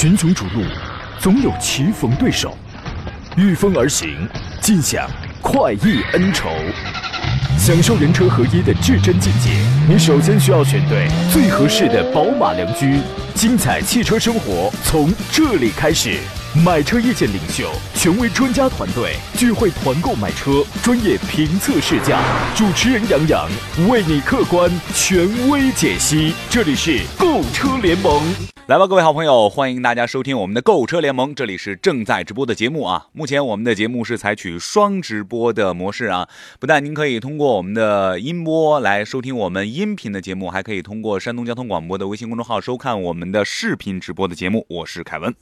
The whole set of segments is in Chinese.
群雄逐鹿，总有棋逢对手，御风而行，尽享快意恩仇。享受人车合一的至臻境界，你首先需要选对最合适的宝马良驹。精彩汽车生活从这里开始。买车意见领袖，权威专家团队聚会团购买车，专业评测试驾，主持人杨洋为你客观权威解析。这里是购车联盟，来吧，各位好朋友，欢迎大家收听我们的购车联盟。这里是正在直播的节目啊。目前我们的节目是采取双直播的模式啊，不但您可以通过我们的音波来收听我们音频的节目，还可以通过山东交通广播的微信公众号收看我们的视频直播的节目。我是凯文。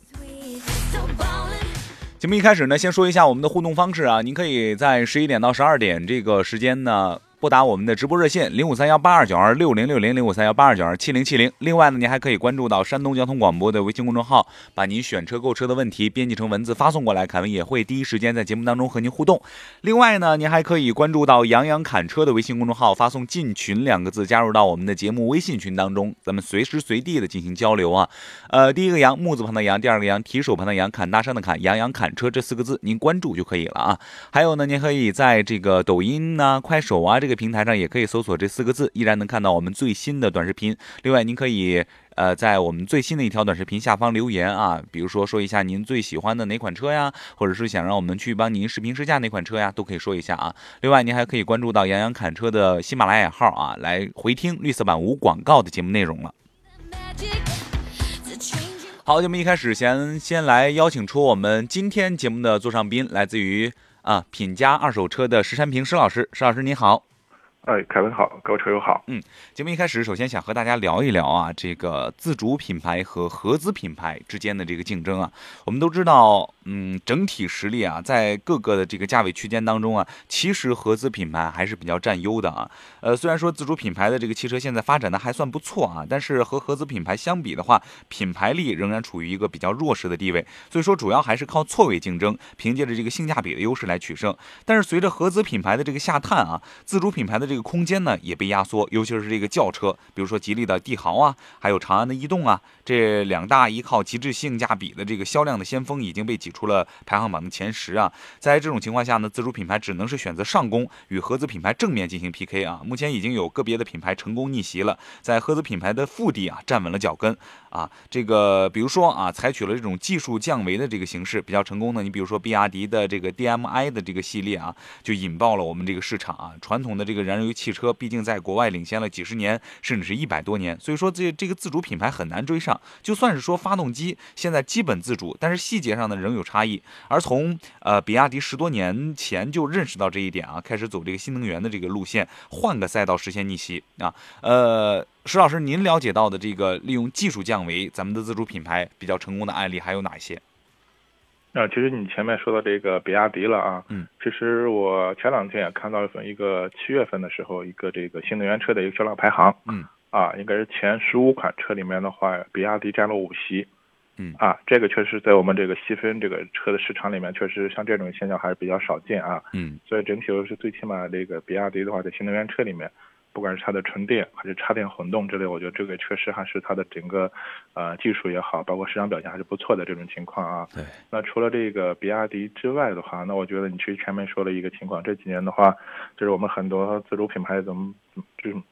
节目一开始呢，先说一下我们的互动方式啊，您可以在十一点到十二点这个时间呢。拨打我们的直播热线零五三幺八二九二六零六零零五三幺八二九二七零七零。另外呢，您还可以关注到山东交通广播的微信公众号，把您选车购车的问题编辑成文字发送过来，凯文也会第一时间在节目当中和您互动。另外呢，您还可以关注到杨洋侃车的微信公众号，发送“进群”两个字，加入到我们的节目微信群当中，咱们随时随地的进行交流啊。呃，第一个杨木字旁的杨，第二个杨提手旁的杨，侃大山的侃，杨洋侃车这四个字您关注就可以了啊。还有呢，您可以在这个抖音啊、快手啊这这个平台上也可以。搜索这四个字，依然能看到我们最新的短视频。另外，您可以呃在我们最新的一条短视频下方留言啊，比如说说一下您最喜欢的哪款车呀，或者是想让我们去帮您视频试驾哪款车呀，都可以说一下啊。另外，您还可以关注到杨洋侃车的喜马拉雅号啊，来回听绿色版无广告的节目内容了。好，节目一开始先先来邀请出我们今天节目的座上宾，来自于啊品家二手车的石山平石老师，石老师您好。哎，凯文好，各位车友好。嗯，节目一开始，首先想和大家聊一聊啊，这个自主品牌和合资品牌之间的这个竞争啊。我们都知道，嗯，整体实力啊，在各个的这个价位区间当中啊，其实合资品牌还是比较占优的啊。呃，虽然说自主品牌的这个汽车现在发展的还算不错啊，但是和合资品牌相比的话，品牌力仍然处于一个比较弱势的地位。所以说，主要还是靠错位竞争，凭借着这个性价比的优势来取胜。但是随着合资品牌的这个下探啊，自主品牌的这个空间呢也被压缩，尤其是这个轿车，比如说吉利的帝豪啊，还有长安的逸动啊，这两大依靠极致性价比的这个销量的先锋已经被挤出了排行榜的前十啊。在这种情况下呢，自主品牌只能是选择上攻，与合资品牌正面进行 PK 啊。目前已经有个别的品牌成功逆袭了，在合资品牌的腹地啊站稳了脚跟啊。这个比如说啊，采取了这种技术降维的这个形式比较成功的，你比如说比亚迪的这个 DMI 的这个系列啊，就引爆了我们这个市场啊。传统的这个燃油汽车毕竟在国外领先了几十年，甚至是一百多年，所以说这这个自主品牌很难追上。就算是说发动机现在基本自主，但是细节上呢仍有差异。而从呃比亚迪十多年前就认识到这一点啊，开始走这个新能源的这个路线，换个赛道实现逆袭啊。呃，石老师，您了解到的这个利用技术降维咱们的自主品牌比较成功的案例还有哪些？啊，其实你前面说到这个比亚迪了啊，嗯，其实我前两天也看到一份一个七月份的时候一个这个新能源车的一个销量排行，嗯，啊，应该是前十五款车里面的话，比亚迪占了五席，嗯，啊，这个确实在我们这个细分这个车的市场里面，确实像这种现象还是比较少见啊，嗯，所以整体是最起码这个比亚迪的话，在新能源车里面。不管是它的纯电还是插电混动之类，我觉得这个确实还是它的整个，呃，技术也好，包括市场表现还是不错的这种情况啊。对。那除了这个比亚迪之外的话，那我觉得你其实前面说了一个情况，这几年的话，就是我们很多自主品牌怎么这种。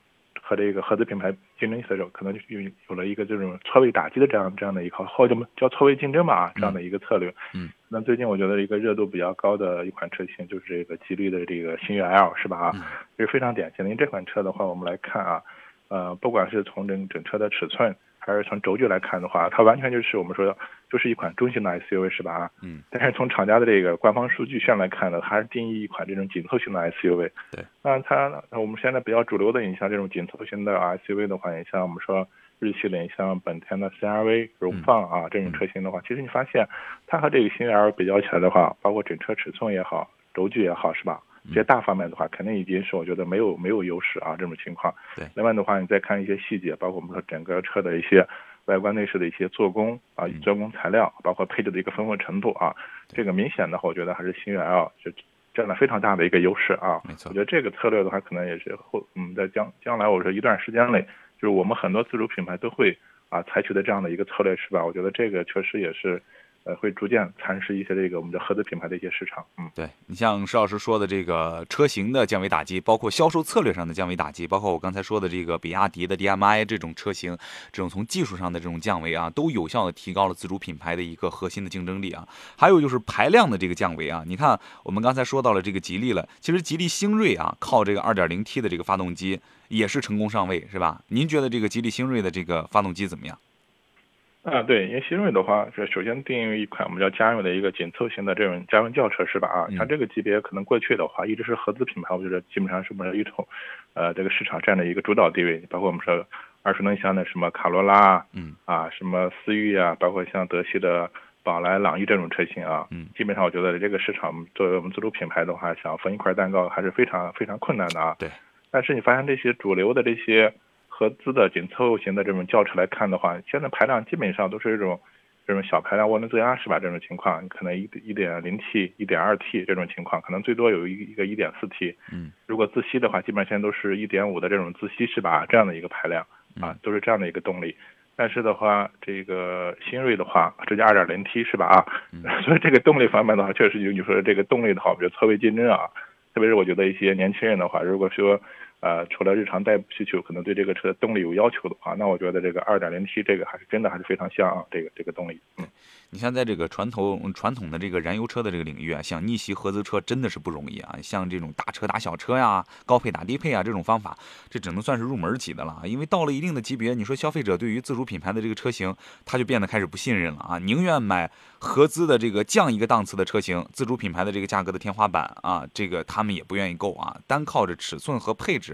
和这个合资品牌竞争的时候，可能就有有了一个这种错位打击的这样这样的一个，或者叫错位竞争吧啊，这样的一个策略。嗯。那最近我觉得一个热度比较高的一款车型就是这个吉利的这个星越 L 是吧啊？这是非常典型的。因为这款车的话，我们来看啊，呃，不管是从整整车的尺寸。还是从轴距来看的话，它完全就是我们说的，就是一款中型的 SUV 是吧？啊，嗯。但是从厂家的这个官方数据线来看呢，还是定义一款这种紧凑型的 SUV。对。那它我们现在比较主流的，你像这种紧凑型的 SUV 的话，你像我们说日系的，像本田的 CRV、荣放啊这种车型的话，其实你发现它和这个新 L 比较起来的话，包括整车尺寸也好，轴距也好，是吧？这些大方面的话，肯定已经是我觉得没有没有优势啊，这种情况。对。另外的话，你再看一些细节，包括我们说整个车的一些外观内饰的一些做工啊，做工材料，包括配置的一个丰富程度啊，这个明显的话，我觉得还是星越 L 就占了非常大的一个优势啊。没错。我觉得这个策略的话，可能也是后嗯，在将将来我说一段时间内，就是我们很多自主品牌都会啊采取的这样的一个策略是吧？我觉得这个确实也是。呃，会逐渐蚕食一些这个我们的合资品牌的一些市场。嗯，对你像石老师说的这个车型的降维打击，包括销售策略上的降维打击，包括我刚才说的这个比亚迪的 DMI 这种车型，这种从技术上的这种降维啊，都有效的提高了自主品牌的一个核心的竞争力啊。还有就是排量的这个降维啊，你看我们刚才说到了这个吉利了，其实吉利星瑞啊，靠这个 2.0T 的这个发动机也是成功上位，是吧？您觉得这个吉利星瑞的这个发动机怎么样？啊，对，因为新锐的话，是首先定义一款我们叫家用的一个紧凑型的这种家用轿车，是吧？啊，像这个级别，可能过去的话一直是合资品牌，我觉得基本上是我们的一种，呃，这个市场占的一个主导地位。包括我们说耳熟能详的什么卡罗拉，嗯，啊，什么思域啊，包括像德系的宝来、朗逸这种车型啊，嗯，基本上我觉得这个市场作为我们自主品牌的话，想分一块蛋糕还是非常非常困难的啊。对。但是你发现这些主流的这些合资的紧凑型的这种轿车来看的话，现在排量基本上都是这种。这种小排量涡轮增压是吧？这种情况可能一一点零 T、一点二 T 这种情况，可能最多有一一个一点四 T。嗯，如果自吸的话，基本上现在都是一点五的这种自吸是吧？这样的一个排量啊，都是这样的一个动力。但是的话，这个新锐的话，直接二点零 T 是吧？啊，所以这个动力方面的话，确实有你说的这个动力的话，我觉得错位竞争啊。特别是我觉得一些年轻人的话，如果说呃，除了日常代步需求，可能对这个车动力有要求的话，那我觉得这个二点零 T 这个还是真的还是非常像啊，这个这个动力。嗯，你像在这个传统传统的这个燃油车的这个领域啊，想逆袭合资车真的是不容易啊。像这种大车打小车呀，高配打低配啊，这种方法，这只能算是入门级的了。因为到了一定的级别，你说消费者对于自主品牌的这个车型，他就变得开始不信任了啊，宁愿买合资的这个降一个档次的车型，自主品牌的这个价格的天花板啊，这个他们也不愿意购啊，单靠着尺寸和配置。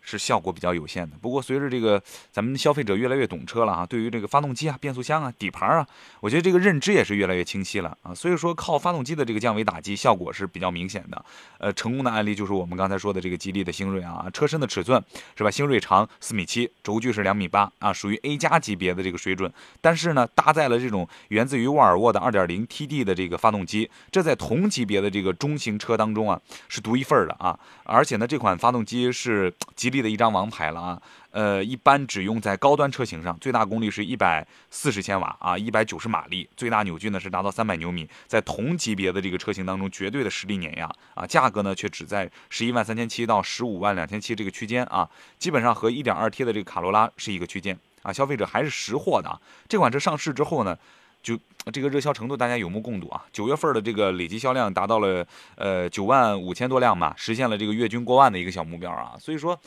是效果比较有限的。不过随着这个咱们消费者越来越懂车了啊，对于这个发动机啊、变速箱啊、底盘啊，我觉得这个认知也是越来越清晰了啊。所以说靠发动机的这个降维打击效果是比较明显的。呃，成功的案例就是我们刚才说的这个吉利的星瑞啊，车身的尺寸是吧？星瑞长四米七，轴距是两米八啊，属于 A 加级别的这个水准。但是呢，搭载了这种源自于沃尔沃的 2.0TD 的这个发动机，这在同级别的这个中型车当中啊是独一份的啊。而且呢，这款发动机是 吉利。的一张王牌了啊，呃，一般只用在高端车型上，最大功率是一百四十千瓦啊，一百九十马力，最大扭矩呢是达到三百牛米，在同级别的这个车型当中，绝对的实力碾压啊，价格呢却只在十一万三千七到十五万两千七这个区间啊，基本上和一点二 T 的这个卡罗拉是一个区间啊，消费者还是识货的啊，这款车上市之后呢。就这个热销程度，大家有目共睹啊！九月份的这个累计销量达到了呃九万五千多辆吧，实现了这个月均过万的一个小目标啊！所以说，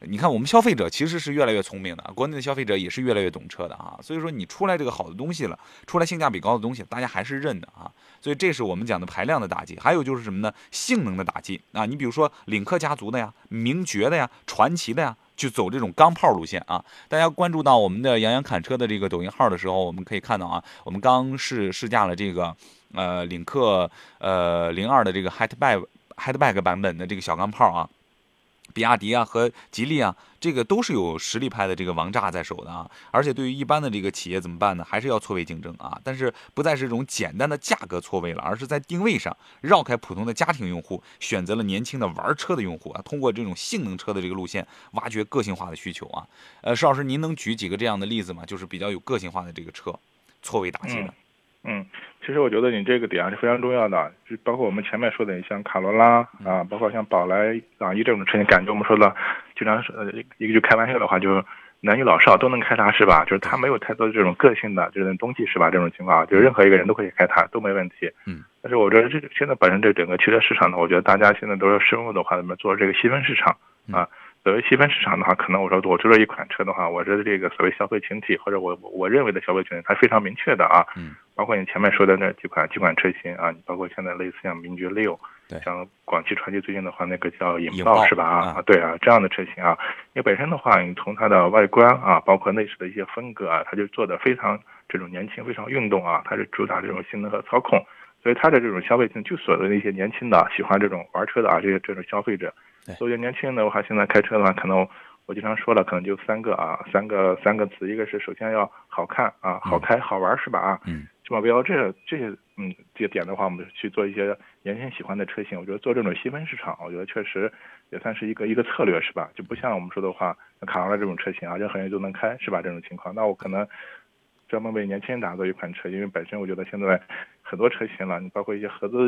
你看我们消费者其实是越来越聪明的，国内的消费者也是越来越懂车的啊！所以说你出来这个好的东西了，出来性价比高的东西，大家还是认的啊！所以这是我们讲的排量的打击，还有就是什么呢？性能的打击啊！你比如说领克家族的呀、名爵的呀、传奇的呀。去走这种钢炮路线啊！大家关注到我们的杨洋侃车的这个抖音号的时候，我们可以看到啊，我们刚试试驾了这个呃领克呃零二的这个 Hatchback Hatchback 版本的这个小钢炮啊。比亚迪啊和吉利啊，这个都是有实力派的这个王炸在手的啊，而且对于一般的这个企业怎么办呢？还是要错位竞争啊，但是不再是这种简单的价格错位了，而是在定位上绕开普通的家庭用户，选择了年轻的玩车的用户啊，通过这种性能车的这个路线，挖掘个性化的需求啊。呃，石老师，您能举几个这样的例子吗？就是比较有个性化的这个车，错位打击的。嗯，其实我觉得你这个点是非常重要的，就包括我们前面说的，你像卡罗拉啊，包括像宝来、朗逸这种车型，感觉我们说的经常是呃一个就开玩笑的话，就是男女老少都能开它，是吧？就是它没有太多的这种个性的就是东西，是吧？这种情况，就是任何一个人都可以开它，都没问题。嗯。但是我觉得这现在本身这整个汽车市场呢，我觉得大家现在都是深入的话，怎么做这个细分市场啊？所谓细分市场的话，可能我说我做了一款车的话，我的这个所谓消费群体或者我我认为的消费群体，它非常明确的啊。嗯。包括你前面说的那几款几款车型啊，你包括现在类似像名爵六，像广汽传祺最近的话那个叫引爆是吧？啊，对啊，这样的车型啊，因为本身的话，你从它的外观啊，包括内饰的一些风格啊，它就做的非常这种年轻，非常运动啊，它是主打这种性能和操控，所以它的这种消费性就锁的那些年轻的喜欢这种玩车的啊，这些这种消费者。所以年轻人的话，现在开车的话，可能。我经常说了，可能就三个啊，三个三个词，一个是首先要好看啊，好开好玩是吧啊？嗯，目标这这些嗯这些点的话，我们去做一些年轻人喜欢的车型。我觉得做这种细分市场，我觉得确实也算是一个一个策略是吧？就不像我们说的话，卡罗拉这种车型啊，任何人都能开是吧？这种情况，那我可能专门为年轻人打造一款车，因为本身我觉得现在很多车型了，你包括一些合资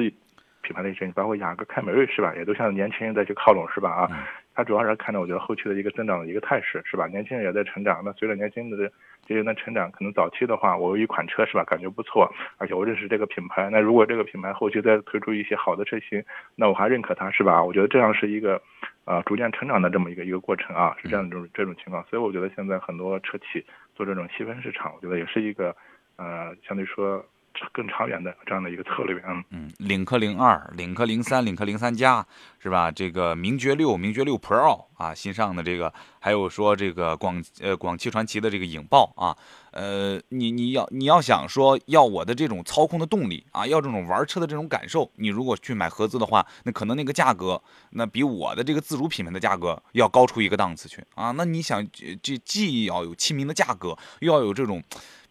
品牌的一些，你包括雅阁、凯美瑞是吧？也都向年轻人在去靠拢是吧？啊，它主要是看着我觉得后期的一个增长的一个态势是吧？年轻人也在成长，那随着年轻人的这些人的成长，可能早期的话，我有一款车是吧，感觉不错，而且我认识这个品牌，那如果这个品牌后期再推出一些好的车型，那我还认可它是吧？我觉得这样是一个呃逐渐成长的这么一个一个过程啊，是这样的这种这种情况，所以我觉得现在很多车企做这种细分市场，我觉得也是一个呃相对说。更长远的这样的一个策略，嗯，领克零二、领克零三、领克零三加是吧？这个名爵六、名爵六 Pro 啊，新上的这个，还有说这个广呃广汽传祺的这个影豹啊，呃，你你要你要想说要我的这种操控的动力啊，要这种玩车的这种感受，你如果去买合资的话，那可能那个价格那比我的这个自主品牌的价格要高出一个档次去啊。那你想这既要有亲民的价格，又要有这种。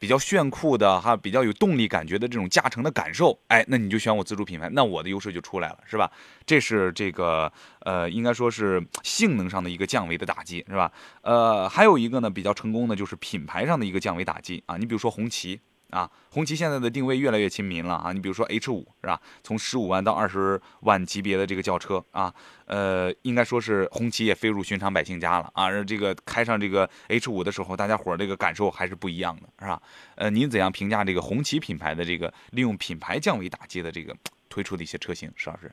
比较炫酷的哈，比较有动力感觉的这种驾乘的感受，哎，那你就选我自主品牌，那我的优势就出来了，是吧？这是这个呃，应该说是性能上的一个降维的打击，是吧？呃，还有一个呢，比较成功的就是品牌上的一个降维打击啊，你比如说红旗。啊，红旗现在的定位越来越亲民了啊！你比如说 H 五是吧？从十五万到二十万级别的这个轿车啊，呃，应该说是红旗也飞入寻常百姓家了啊！这个开上这个 H 五的时候，大家伙这个感受还是不一样的，是吧？呃，您怎样评价这个红旗品牌的这个利用品牌降维打击的这个推出的一些车型，石老师？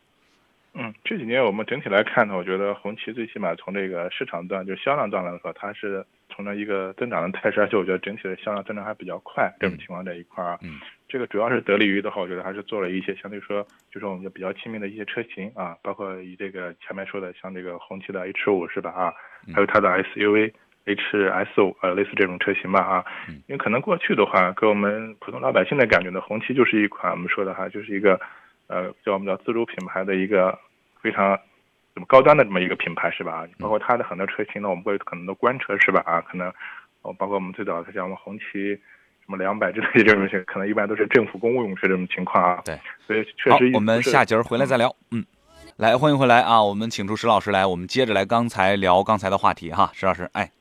嗯，这几年我们整体来看呢，我觉得红旗最起码从这个市场端，就是销量端来说，它是。从了一个增长的态势，而且我觉得整体的销量增长还比较快。这种情况这一块儿，嗯，这个主要是得力于的话，我觉得还是做了一些相对说，就是我们比较亲民的一些车型啊，包括以这个前面说的像这个红旗的 H 五是吧啊，还有它的 SUV H S 五呃类似这种车型吧啊，因为可能过去的话，给我们普通老百姓的感觉呢，红旗就是一款我们说的哈，就是一个呃叫我们叫自主品牌的一个非常。高端的这么一个品牌是吧？包括它的很多车型呢，我们会可能都官车是吧？啊，可能哦，包括我们最早的像我们红旗什么两百之类这种车，可能一般都是政府公务用车这种情况啊。对，所以确实。我们下节回来再聊。嗯，来，欢迎回来啊！我们请出石老师来，我们接着来刚才聊刚才的话题哈，石老师，哎，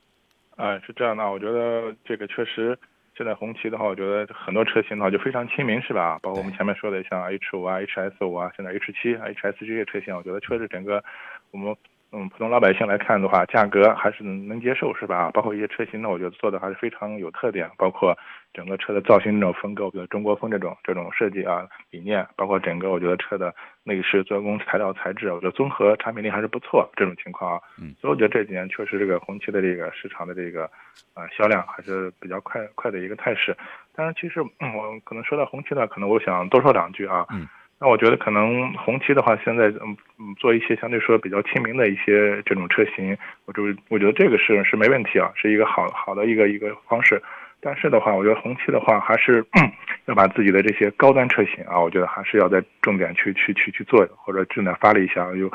哎，是这样的，我觉得这个确实。现在红旗的话，我觉得很多车型的话就非常亲民，是吧？包括我们前面说的像 H 五啊、H S 五啊，现在 H 七、H S 这些车型，我觉得车子整个我们嗯普通老百姓来看的话，价格还是能接受，是吧？包括一些车型呢，我觉得做的还是非常有特点，包括。整个车的造型这种风格，比如中国风这种这种设计啊理念，包括整个我觉得车的内饰做工材料材质，我觉得综合产品力还是不错。这种情况啊，嗯，所以我觉得这几年确实这个红旗的这个市场的这个啊销量还是比较快快的一个态势。但是其实我可能说到红旗呢，可能我想多说两句啊。嗯，那我觉得可能红旗的话，现在嗯嗯做一些相对说比较亲民的一些这种车型，我就我觉得这个是是没问题啊，是一个好好的一个一个方式。但是的话，我觉得红旗的话还是 要把自己的这些高端车型啊，我觉得还是要在重点去去去去做，或者重点发力一下。有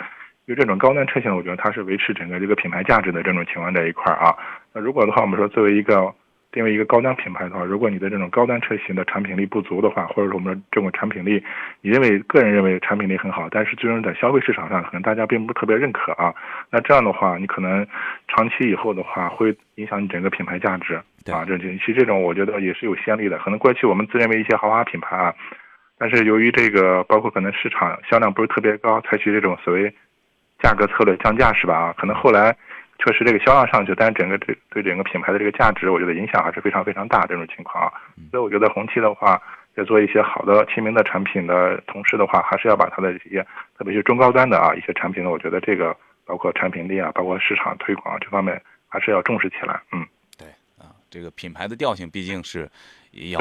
有这种高端车型，我觉得它是维持整个这个品牌价值的这种情况这一块啊。那如果的话，我们说作为一个。定位一个高端品牌的话，如果你的这种高端车型的产品力不足的话，或者说我们这种产品力，你认为个人认为产品力很好，但是最终在消费市场上可能大家并不特别认可啊，那这样的话，你可能长期以后的话会影响你整个品牌价值啊。这其实这种我觉得也是有先例的，可能过去我们自认为一些豪华品牌啊，但是由于这个包括可能市场销量不是特别高，采取这种所谓价格策略降价是吧？啊，可能后来。确实，这个销量上去，但是整个对对整个品牌的这个价值，我觉得影响还是非常非常大。这种情况啊，所以我觉得红旗的话，在做一些好的亲民的产品的同时的话，还是要把它的这些，特别是中高端的啊一些产品呢，我觉得这个包括产品力啊，包括市场推广这方面，还是要重视起来。嗯，对啊，这个品牌的调性毕竟是。要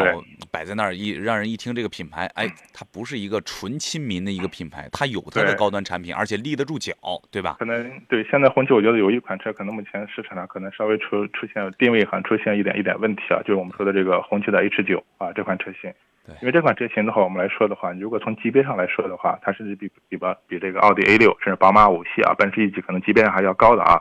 摆在那儿一让人一听这个品牌，哎，它不是一个纯亲民的一个品牌，它有它的高端产品，而且立得住脚，对吧？可能对，现在红旗我觉得有一款车，可能目前市场上可能稍微出出现定位上出现一点一点问题啊，就是我们说的这个红旗的 H 九啊这款车型。对，因为这款车型的话，我们来说的话，如果从级别上来说的话，它甚至比比吧比这个奥迪 A 六甚至宝马五系啊，奔驰 E 级可能级别上还要高的啊，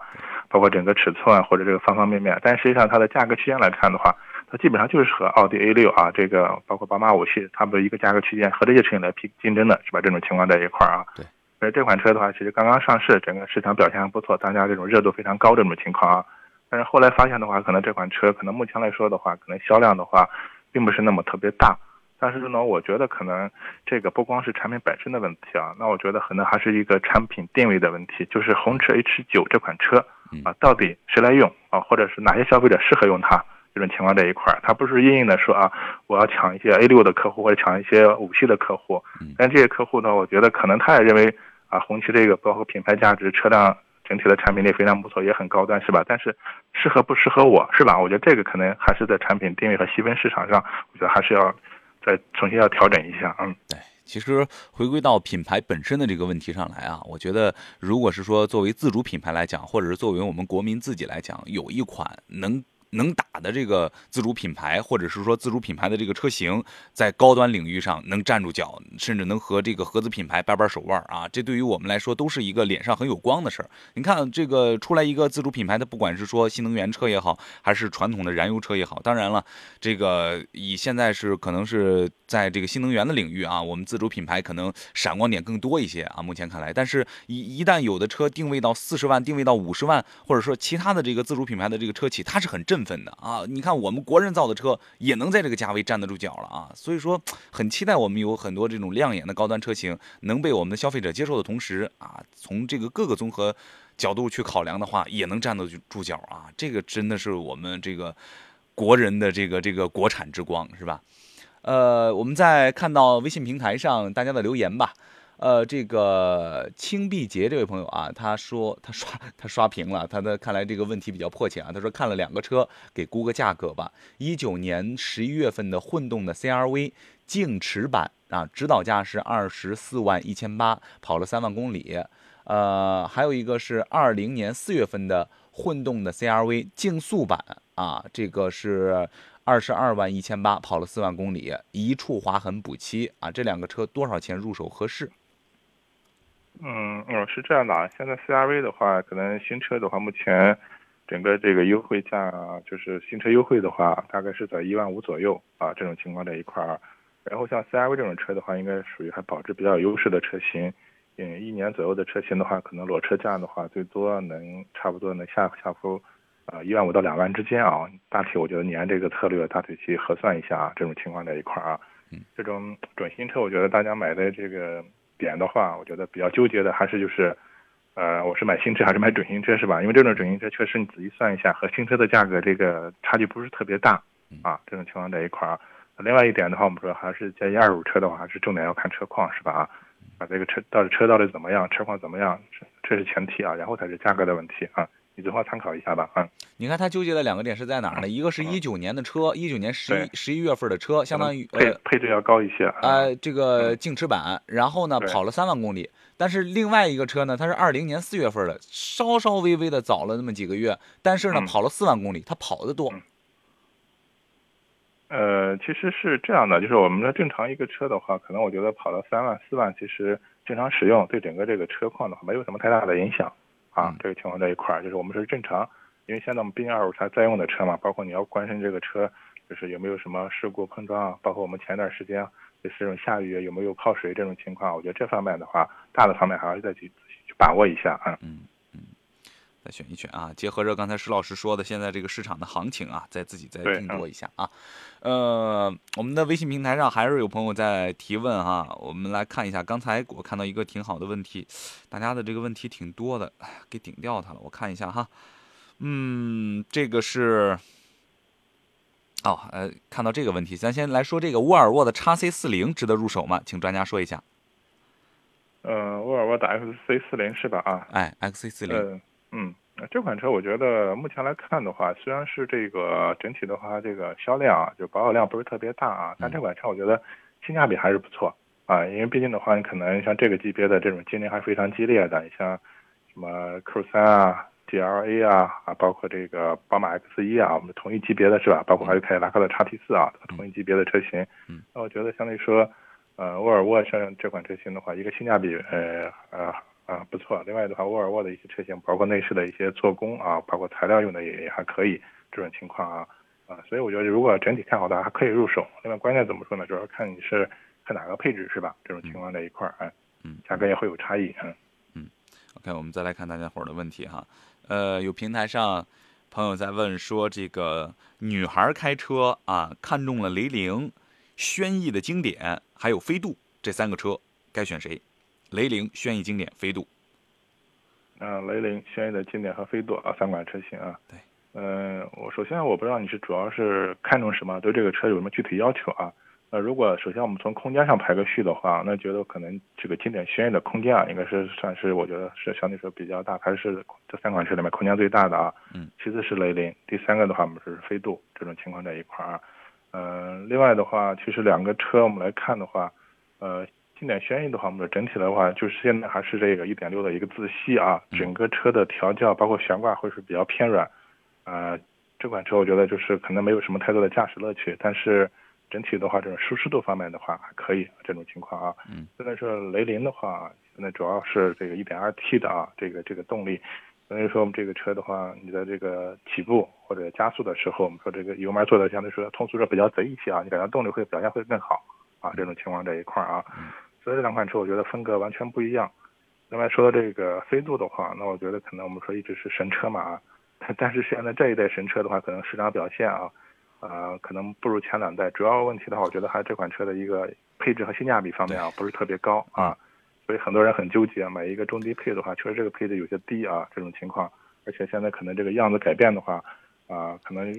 包括整个尺寸或者这个方方面面，但实际上它的价格区间来看的话。它基本上就是和奥迪 A 六啊，这个包括宝马五系，差不多一个价格区间，和这些车型来拼竞争的是吧？这种情况在一块儿啊。对。而这款车的话，其实刚刚上市，整个市场表现还不错，大家这种热度非常高这种情况啊。但是后来发现的话，可能这款车可能目前来说的话，可能销量的话，并不是那么特别大。但是呢，我觉得可能这个不光是产品本身的问题啊，那我觉得可能还是一个产品定位的问题，就是红驰 H 九这款车啊，到底谁来用啊，或者是哪些消费者适合用它这种情况这一块儿，它不是硬硬的说啊，我要抢一些 A 六的客户或者抢一些五系的客户，但这些客户呢，我觉得可能他也认为啊，红旗这个包括品牌价值、车辆整体的产品力非常不错，也很高端，是吧？但是适合不适合我是吧？我觉得这个可能还是在产品定位和细分市场上，我觉得还是要。再重新要调整一下，嗯，对，其实回归到品牌本身的这个问题上来啊，我觉得如果是说作为自主品牌来讲，或者是作为我们国民自己来讲，有一款能。能打的这个自主品牌，或者是说自主品牌的这个车型，在高端领域上能站住脚，甚至能和这个合资品牌掰掰手腕啊，这对于我们来说都是一个脸上很有光的事儿。你看这个出来一个自主品牌的，不管是说新能源车也好，还是传统的燃油车也好，当然了，这个以现在是可能是在这个新能源的领域啊，我们自主品牌可能闪光点更多一些啊。目前看来，但是一一旦有的车定位到四十万，定位到五十万，或者说其他的这个自主品牌的这个车企，它是很振。振奋的啊！你看，我们国人造的车也能在这个价位站得住脚了啊！所以说，很期待我们有很多这种亮眼的高端车型能被我们的消费者接受的同时啊，从这个各个综合角度去考量的话，也能站得住脚啊！这个真的是我们这个国人的这个这个国产之光，是吧？呃，我们在看到微信平台上大家的留言吧。呃，这个青碧杰这位朋友啊，他说他刷他刷屏了，他的看来这个问题比较迫切啊。他说看了两个车，给估个价格吧。一九年十一月份的混动的 CRV 净驰版啊，指导价是二十四万一千八，跑了三万公里。呃，还有一个是二零年四月份的混动的 CRV 竞速版啊，这个是二十二万一千八，跑了四万公里，一处划痕补漆啊。这两个车多少钱入手合适？嗯嗯，是这样的啊，现在 CRV 的话，可能新车的话，目前整个这个优惠价，就是新车优惠的话，大概是在一万五左右啊，这种情况在一块儿。然后像 CRV 这种车的话，应该属于还保值比较优势的车型。嗯，一年左右的车型的话，可能裸车价的话，最多能差不多能下下浮啊一万五到两万之间啊。大体我觉得你按这个策略大体去核算一下啊，这种情况在一块儿啊。嗯，这种准新车，我觉得大家买的这个。点的话，我觉得比较纠结的还是就是，呃，我是买新车还是买准新车是吧？因为这种准新车确实你仔细算一下，和新车的价格这个差距不是特别大啊。这种情况在一块儿。另外一点的话，我们说还是建议二手车的话，还是重点要看车况是吧？啊，把，这个车到底车到底怎么样，车况怎么样，这是前提啊，然后才是价格的问题啊。你最好参考一下吧，嗯。你看他纠结的两个点是在哪儿呢？一个是一九年的车，一九年十一十一月份的车，相当于配配置要高一些。呃，这个净驰版，然后呢跑了三万公里。但是另外一个车呢，它是二零年四月份的，稍稍微微的早了那么几个月，但是呢跑了四万公里，它跑的多。呃，其实是这样的，就是我们的正常一个车的话，可能我觉得跑了三万四万，其实正常使用对整个这个车况的话没有什么太大的影响。啊，这个情况在一块儿，就是我们是正常，因为现在我们毕竟二手车在用的车嘛，包括你要关心这个车，就是有没有什么事故碰撞啊，包括我们前段时间就是这种下雨有没有泡水这种情况，我觉得这方面的话，大的方面还是再去去把握一下啊。嗯。再选一选啊！结合着刚才石老师说的，现在这个市场的行情啊，再自己再定夺一下啊。呃，我们的微信平台上还是有朋友在提问哈，我们来看一下。刚才我看到一个挺好的问题，大家的这个问题挺多的，给顶掉它了。我看一下哈，嗯，这个是哦，呃，看到这个问题，咱先来说这个沃尔沃的 x C 四零值得入手吗？请专家说一下。呃，沃尔沃的 X C 四零是吧？啊，哎，X C 四零。嗯，这款车我觉得目前来看的话，虽然是这个整体的话，这个销量啊，就保有量不是特别大啊，但这款车我觉得性价比还是不错啊，因为毕竟的话，你可能像这个级别的这种竞争还是非常激烈的，你像什么 Q 三啊、GLA 啊啊，包括这个宝马 X 一啊，我们同一级别的是吧？包括还有凯迪拉克的 XT 四啊，同一级别的车型，嗯，那我觉得相对说，呃，沃尔沃像这款车型的话，一个性价比，呃呃。啊，不错。另外的话，沃尔沃的一些车型，包括内饰的一些做工啊，包括材料用的也也还可以。这种情况啊，啊，所以我觉得如果整体看好的话，还可以入手。另外，关键怎么说呢？主要看你是看哪个配置是吧？这种情况在一块儿，哎。嗯，价格也会有差异，嗯。OK，我们再来看大家伙儿的问题哈，呃，有平台上朋友在问说，这个女孩开车啊，看中了雷凌、轩逸的经典，还有飞度这三个车，该选谁？雷凌、轩逸经典、飞度。啊，雷凌、轩逸的经典和飞度啊，三款车型啊。对。嗯，我首先我不知道你是主要是看重什么，对这个车有什么具体要求啊？呃，如果首先我们从空间上排个序的话，那觉得可能这个经典轩逸的空间啊，应该是算是我觉得是相对说比较大，还是这三款车里面空间最大的啊。嗯。其次是雷凌，第三个的话我们是飞度这种情况在一块儿啊。嗯，另外的话，其实两个车我们来看的话，呃，经典轩逸的话，我们的整体的话就是现在还是这个1.6的一个自吸啊，整个车的调教包括悬挂会是比较偏软。啊，这款车我觉得就是可能没有什么太多的驾驶乐趣，但是整体的话，这种舒适度方面的话还可以这种情况啊。嗯。现在是雷凌的话，现在主要是这个 1.2T 的啊，这个这个动力，所以说我们这个车的话，你的这个起步或者加速的时候，我们说这个油门做的相对说通俗说比较贼一些啊，你感觉动力会表现会更好啊，这种情况这一块儿啊。所以这两款车我觉得风格完全不一样。另外说这个飞度的话，那我觉得可能我们说一直是神车嘛。但是现在这一代神车的话，可能市场表现啊，呃，可能不如前两代。主要问题的话，我觉得还是这款车的一个配置和性价比方面啊，不是特别高啊，所以很多人很纠结，买一个中低配的话，确实这个配置有些低啊，这种情况。而且现在可能这个样子改变的话，啊，可能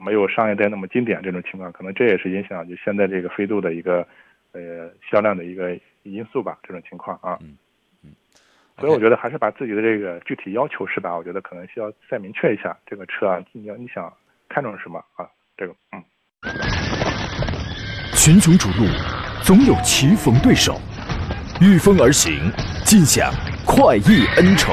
没有上一代那么经典，这种情况，可能这也是影响就现在这个飞度的一个呃销量的一个因素吧，这种情况啊。嗯嗯。所以我觉得还是把自己的这个具体要求是吧？我觉得可能需要再明确一下这个车啊，你要你想看中什么啊？这个嗯。群雄逐鹿，总有棋逢对手，御风而行，尽享快意恩仇。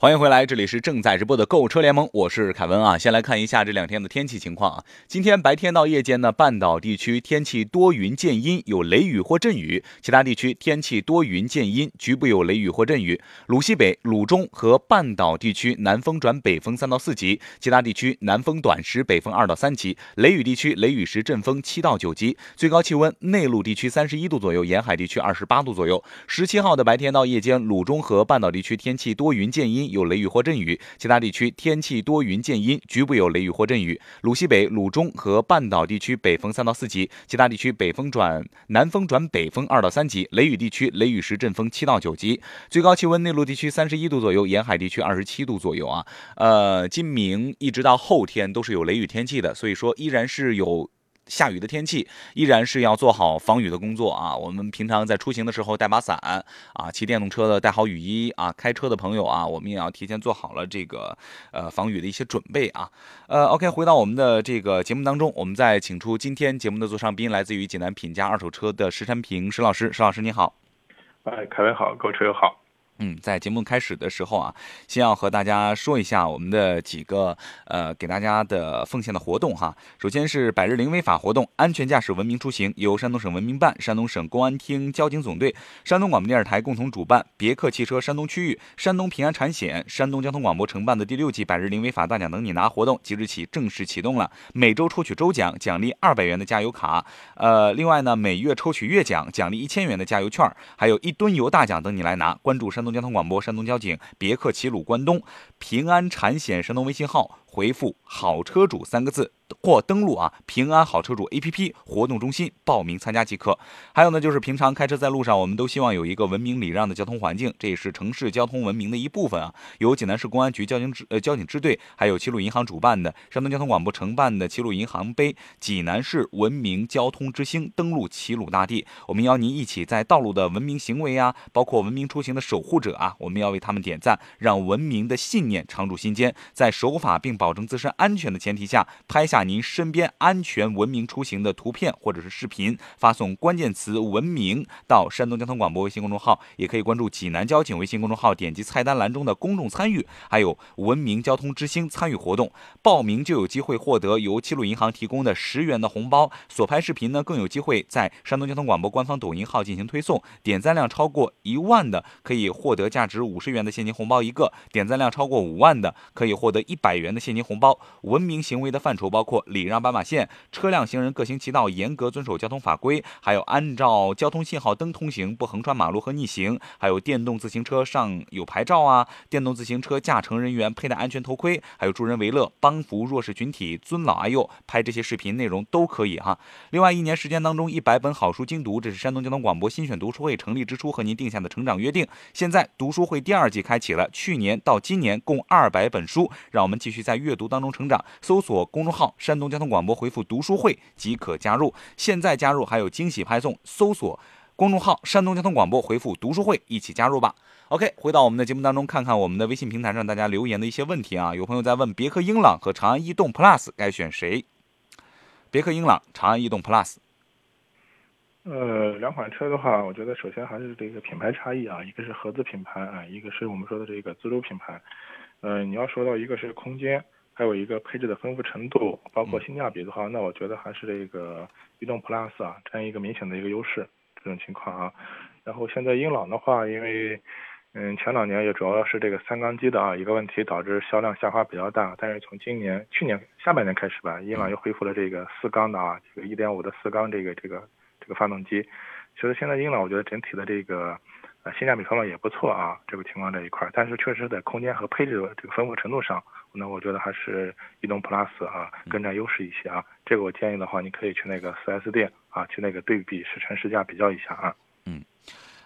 欢迎回来，这里是正在直播的购车联盟，我是凯文啊。先来看一下这两天的天气情况啊。今天白天到夜间呢，半岛地区天气多云见阴，有雷雨或阵雨；其他地区天气多云见阴，局部有雷雨或阵雨。鲁西北、鲁中和半岛地区南风转北风三到四级，其他地区南风短时北风二到三级。雷雨地区雷雨时阵风七到九级。最高气温，内陆地区三十一度左右，沿海地区二十八度左右。十七号的白天到夜间，鲁中和半岛地区天气多云见阴。有雷雨或阵雨，其他地区天气多云见阴，局部有雷雨或阵雨。鲁西北、鲁中和半岛地区北风三到四级，其他地区北风转南风转北风二到三级。雷雨地区雷雨时阵风七到九级。最高气温，内陆地区三十一度左右，沿海地区二十七度左右啊。呃，今明一直到后天都是有雷雨天气的，所以说依然是有。下雨的天气依然是要做好防雨的工作啊！我们平常在出行的时候带把伞啊，骑电动车的带好雨衣啊，开车的朋友啊，我们也要提前做好了这个呃防雨的一些准备啊。呃，OK，回到我们的这个节目当中，我们再请出今天节目的座上宾，来自于济南品家二手车的石山平石老师，石老师你好。哎，凯文好，购车友好。嗯，在节目开始的时候啊，先要和大家说一下我们的几个呃给大家的奉献的活动哈。首先是百日零违法活动，安全驾驶文明出行，由山东省文明办、山东省公安厅交警总队、山东广播电视台共同主办，别克汽车山东区域、山东平安产险、山东交通广播承办的第六季百日零违法大奖等你拿活动，即日起正式启动了。每周抽取周奖，奖励二百元的加油卡，呃，另外呢，每月抽取月奖，奖励一千元的加油券，还有一吨油大奖等你来拿。关注山东。交通广播、山东交警、别克齐鲁关东、平安产险山东微信号，回复“好车主”三个字。或登录啊平安好车主 APP 活动中心报名参加即可。还有呢，就是平常开车在路上，我们都希望有一个文明礼让的交通环境，这也是城市交通文明的一部分啊。由济南市公安局交警支呃交警支队，还有齐鲁银行主办的山东交通广播承办的齐鲁银行杯济南市文明交通之星登陆齐鲁大地，我们邀您一起在道路的文明行为啊，包括文明出行的守护者啊，我们要为他们点赞，让文明的信念常驻心间，在守法并保证自身安全的前提下，拍下。您身边安全文明出行的图片或者是视频，发送关键词“文明”到山东交通广播微信公众号，也可以关注济南交警微信公众号，点击菜单栏中的公众参与，还有文明交通之星参与活动，报名就有机会获得由齐鲁银行提供的十元的红包，所拍视频呢更有机会在山东交通广播官方抖音号进行推送，点赞量超过一万的可以获得价值五十元的现金红包一个，点赞量超过五万的可以获得一百元的现金红包。文明行为的范畴包括礼让斑马线、车辆行人各行其道、严格遵守交通法规，还有按照交通信号灯通行、不横穿马路和逆行，还有电动自行车上有牌照啊，电动自行车驾乘人员佩戴安全头盔，还有助人为乐、帮扶弱势群体、尊老爱幼，拍这些视频内容都可以哈。另外，一年时间当中，一百本好书精读，这是山东交通广播新选读书会成立之初和您定下的成长约定。现在读书会第二季开启了，去年到今年共二百本书，让我们继续在阅读当中成长。搜索公众号“山东交通广播”，回复“读书会”即可加入。现在加入还有惊喜派送，搜索公众号“山东交通广播”，回复“读书会”一起加入吧。OK，回到我们的节目当中，看看我们的微信平台上大家留言的一些问题啊。有朋友在问别克英朗和长安逸动 Plus 该选谁？别克英朗、长安逸动 Plus。呃，两款车的话，我觉得首先还是这个品牌差异啊，一个是合资品牌啊，一个是我们说的这个自主品牌。呃，你要说到一个是空间，还有一个配置的丰富程度，包括性价比的话，那我觉得还是这个逸动 Plus 啊占一个明显的一个优势这种情况啊。然后现在英朗的话，因为嗯前两年也主要是这个三缸机的啊一个问题导致销量下滑比较大，但是从今年去年下半年开始吧，英朗又恢复了这个四缸的啊这个一点五的四缸这个这个。这个发动机，其实现在英朗我觉得整体的这个呃性价比方面也不错啊，这个情况这一块，但是确实在空间和配置的这个丰富程度上，那我觉得还是逸动 Plus 啊更占优势一些啊。这个我建议的话，你可以去那个 4S 店啊，去那个对比试乘试驾比较一下啊。嗯。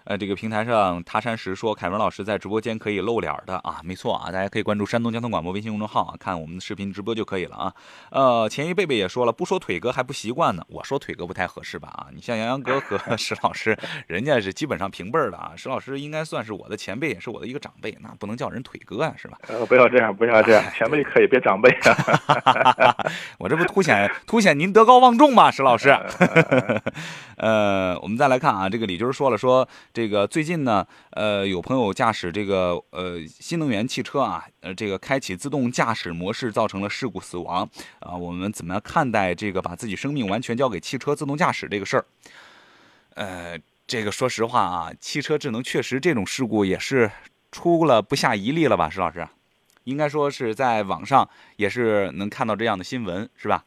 呃，这个平台上他山石说，凯文老师在直播间可以露脸的啊，没错啊，大家可以关注山东交通广播微信公众号啊，看我们的视频直播就可以了啊。呃，前一贝贝也说了，不说腿哥还不习惯呢。我说腿哥不太合适吧啊？你像杨洋哥和 石老师，人家是基本上平辈儿的啊。石老师应该算是我的前辈，也是我的一个长辈，那不能叫人腿哥啊，是吧？呃，不要这样，不要这样，前辈可以，别长辈啊。我这不凸显凸显您德高望重吗，石老师？呃，我们再来看啊，这个李军说了，说这个最近呢，呃，有朋友驾驶这个呃新能源汽车啊，呃，这个开启自动驾驶模式造成了事故死亡啊，我们怎么看待这个把自己生命完全交给汽车自动驾驶这个事儿？呃，这个说实话啊，汽车智能确实这种事故也是出了不下一例了吧，石老师？应该说是在网上也是能看到这样的新闻，是吧？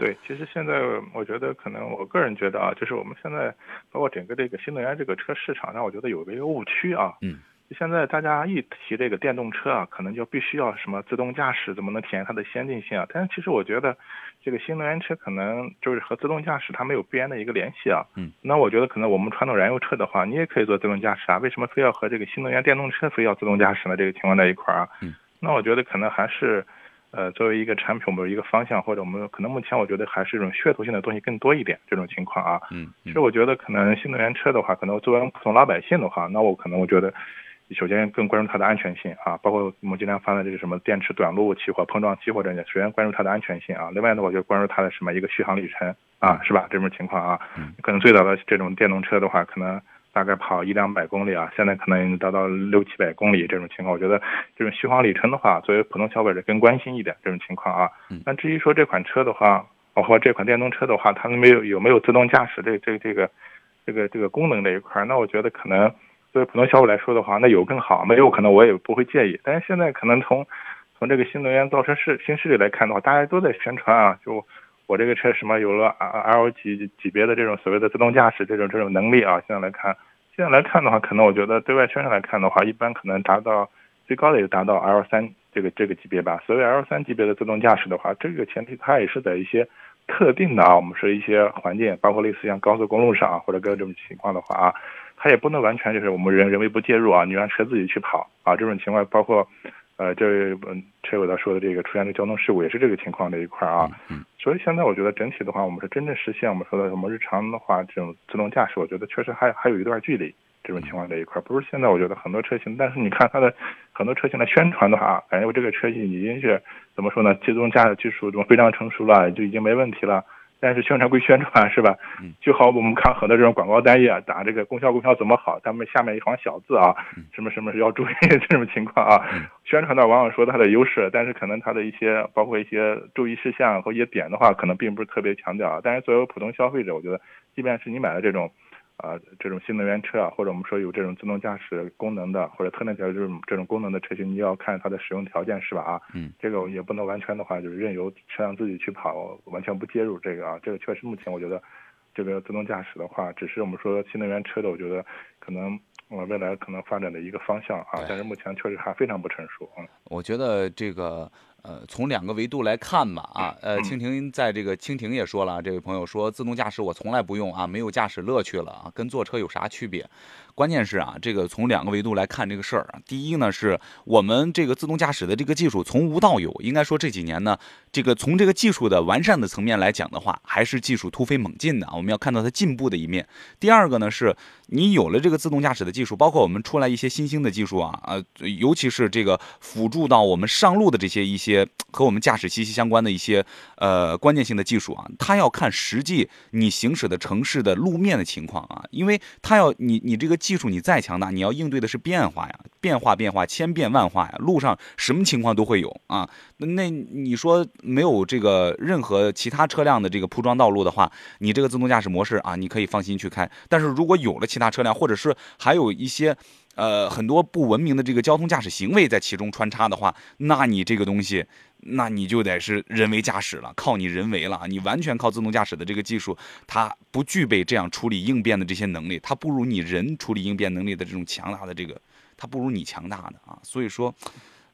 对，其实现在我觉得可能我个人觉得啊，就是我们现在包括整个这个新能源这个车市场上，我觉得有一个误区啊。嗯。现在大家一提这个电动车啊，可能就必须要什么自动驾驶，怎么能体现它的先进性啊？但是其实我觉得，这个新能源车可能就是和自动驾驶它没有必然的一个联系啊。嗯。那我觉得可能我们传统燃油车的话，你也可以做自动驾驶啊，为什么非要和这个新能源电动车非要自动驾驶呢？这个情况在一块儿啊。嗯。那我觉得可能还是。呃，作为一个产品，我们一个方向，或者我们可能目前我觉得还是一种噱头性的东西更多一点，这种情况啊。嗯。其实我觉得可能新能源车的话，可能作为普通老百姓的话，那我可能我觉得，首先更关注它的安全性啊，包括我们经常发的这个什么电池短路起火、碰撞起火这些，首先关注它的安全性啊。另外呢，我就关注它的什么一个续航里程啊，是吧？这种情况啊。嗯。可能最早的这种电动车的话，可能。大概跑一两百公里啊，现在可能达到六七百公里这种情况，我觉得这种续航里程的话，作为普通消费者更关心一点这种情况啊。那至于说这款车的话，包括这款电动车的话，它没有有没有自动驾驶这这这个这个这个功能这一块，那我觉得可能作为普通消费来说的话，那有更好，没有可能我也不会介意。但是现在可能从从这个新能源造车市新势力来看的话，大家都在宣传啊，就我这个车什么有了 L 级级别的这种所谓的自动驾驶这种这种能力啊，现在来看。现在来看的话，可能我觉得对外宣传来看的话，一般可能达到最高的也达到 L 三这个这个级别吧。所谓 L 三级别的自动驾驶的话，这个前提它也是在一些特定的啊，我们说一些环境，包括类似像高速公路上啊或者各种情况的话啊，它也不能完全就是我们人人为不介入啊，你让车自己去跑啊，这种情况包括。呃，这车友他说的这个出现的交通事故也是这个情况这一块啊，所以现在我觉得整体的话，我们是真正实现我们说的什么日常的话这种自动驾驶，我觉得确实还还有一段距离。这这种情况这一块，不是现在我觉得很多车型，但是你看它的很多车型的宣传的话，感觉我这个车型已经是怎么说呢？自动驾驶技术中非常成熟了，就已经没问题了。但是宣传归宣传是吧？就好我们看很多这种广告单页打这个功效功效怎么好，他们下面一行小字啊，什么什么要注意 这种情况啊。宣传的往往说它的优势，但是可能它的一些包括一些注意事项和一些点的话，可能并不是特别强调。但是作为普通消费者，我觉得，即便是你买了这种。啊，这种新能源车啊，或者我们说有这种自动驾驶功能的，或者特定条这种这种功能的车型，你要看它的使用条件是吧？啊，嗯，这个也不能完全的话就是任由车辆自己去跑，完全不介入这个啊，这个确实目前我觉得，这个自动驾驶的话，只是我们说新能源车的，我觉得可能呃未来可能发展的一个方向啊，但是目前确实还非常不成熟啊，我觉得这个。呃，从两个维度来看吧，啊，呃，蜻蜓在这个蜻蜓也说了，这位朋友说自动驾驶我从来不用啊，没有驾驶乐趣了啊，跟坐车有啥区别？关键是啊，这个从两个维度来看这个事儿啊，第一呢，是我们这个自动驾驶的这个技术从无到有，应该说这几年呢，这个从这个技术的完善的层面来讲的话，还是技术突飞猛进的啊，我们要看到它进步的一面。第二个呢，是你有了这个自动驾驶的技术，包括我们出来一些新兴的技术啊，呃，尤其是这个辅助到我们上路的这些一些些和我们驾驶息息相关的一些呃关键性的技术啊，它要看实际你行驶的城市的路面的情况啊，因为它要你你这个。技术你再强大，你要应对的是变化呀，变化变化千变万化呀，路上什么情况都会有啊。那你说没有这个任何其他车辆的这个铺装道路的话，你这个自动驾驶模式啊，你可以放心去开。但是如果有了其他车辆，或者是还有一些呃很多不文明的这个交通驾驶行为在其中穿插的话，那你这个东西。那你就得是人为驾驶了，靠你人为了，你完全靠自动驾驶的这个技术，它不具备这样处理应变的这些能力，它不如你人处理应变能力的这种强大的这个，它不如你强大的啊，所以说，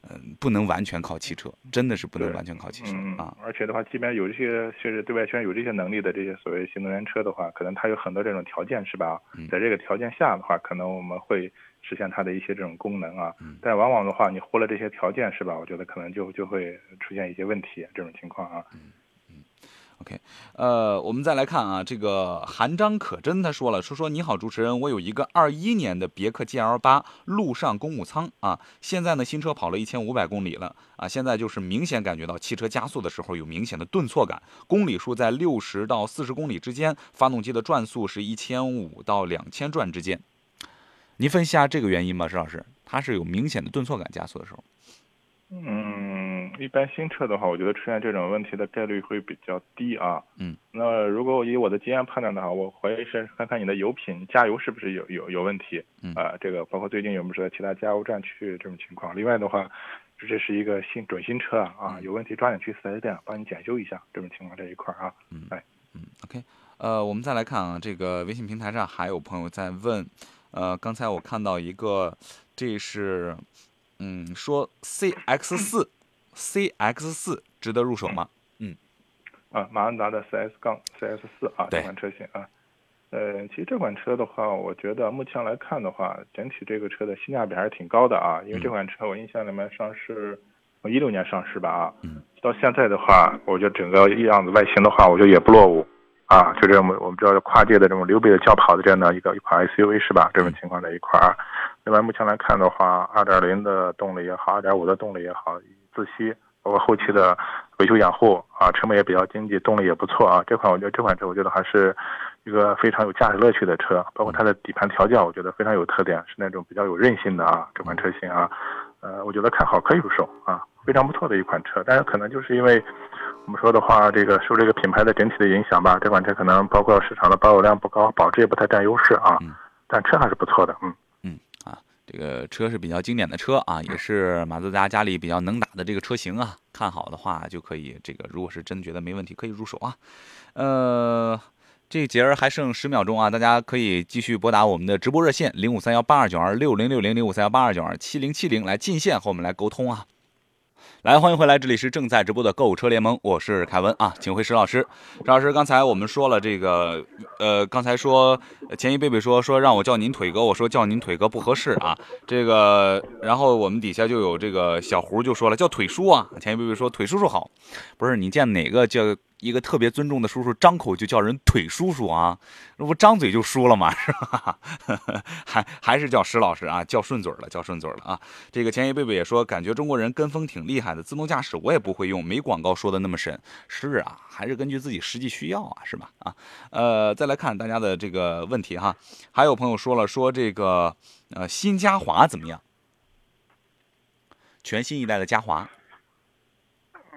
嗯，不能完全靠汽车，真的是不能完全靠汽车啊。而且的话，即便有这些确实对外宣有这些能力的这些所谓新能源车的话，可能它有很多这种条件是吧？在这个条件下的话，可能我们会。实现它的一些这种功能啊，但往往的话，你忽略这些条件是吧？我觉得可能就就会出现一些问题这种情况啊。嗯嗯，OK，呃，我们再来看啊，这个韩章可真他说了，说说你好主持人，我有一个二一年的别克 GL 八陆上公务舱啊，现在呢新车跑了一千五百公里了啊，现在就是明显感觉到汽车加速的时候有明显的顿挫感，公里数在六十到四十公里之间，发动机的转速是一千五到两千转之间。您分析下这个原因吧，石老师，它是有明显的顿挫感加速的时候。嗯，一般新车的话，我觉得出现这种问题的概率会比较低啊。嗯。那如果以我的经验判断的话，我怀疑是看看你的油品加油是不是有有有问题。嗯。啊，这个包括最近有没有在其他加油站去这种情况？另外的话，这是一个新准新车啊，啊，有问题抓紧去四 S 店帮你检修一下这种情况这一块啊。嗯。哎。嗯，OK，呃，我们再来看啊，这个微信平台上还有朋友在问。呃，刚才我看到一个，这是，嗯，说 CX 四，CX 四值得入手吗？嗯，啊，马自达的 CS 杠 CS 四啊，这款车型啊，呃，其实这款车的话，我觉得目前来看的话，整体这个车的性价比还是挺高的啊，因为这款车我印象里面上市，一六年上市吧啊，嗯，到现在的话，我觉得整个样子外形的话，我觉得也不落伍。啊，就这种我们知道跨界的这种溜背的轿跑的这样的一个一款 SUV 是吧？这种情况的一块儿。另外目前来看的话二点零的动力也好二点五的动力也好，自吸，包括后期的维修养护啊，成本也比较经济，动力也不错啊。这款我觉得这款车我觉得还是一个非常有驾驶乐趣的车，包括它的底盘调教，我觉得非常有特点，是那种比较有韧性的啊。这款车型啊，呃，我觉得看好可以入手啊，非常不错的一款车。但是可能就是因为。我们说的话，这个受这个品牌的整体的影响吧，这款车可能包括市场的保有量不高，保值也不太占优势啊。嗯。但车还是不错的，嗯。嗯啊，这个车是比较经典的车啊，也是马自达家里比较能打的这个车型啊。看好的话就可以，这个如果是真觉得没问题，可以入手啊。呃，这节儿还剩十秒钟啊，大家可以继续拨打我们的直播热线零五三幺八二九二六零六零零五三幺八二九二七零七零来进线和我们来沟通啊。来，欢迎回来，这里是正在直播的购物车联盟，我是凯文啊，请回石老师。石老师，刚才我们说了这个，呃，刚才说前一贝贝说说让我叫您腿哥，我说叫您腿哥不合适啊。这个，然后我们底下就有这个小胡就说了叫腿叔啊。前一贝贝说腿叔叔好，不是你见哪个叫一个特别尊重的叔叔张口就叫人腿叔叔啊，那不张嘴就输了吗？是吧？还还是叫石老师啊，叫顺嘴了，叫顺嘴了啊。这个前一贝贝也说，感觉中国人跟风挺厉害的，自动驾驶我也不会用，没广告说的那么神。是啊，还是根据自己实际需要啊，是吧？啊，呃，再来看大家的这个问题哈，还有朋友说了，说这个呃新嘉华怎么样？全新一代的嘉华。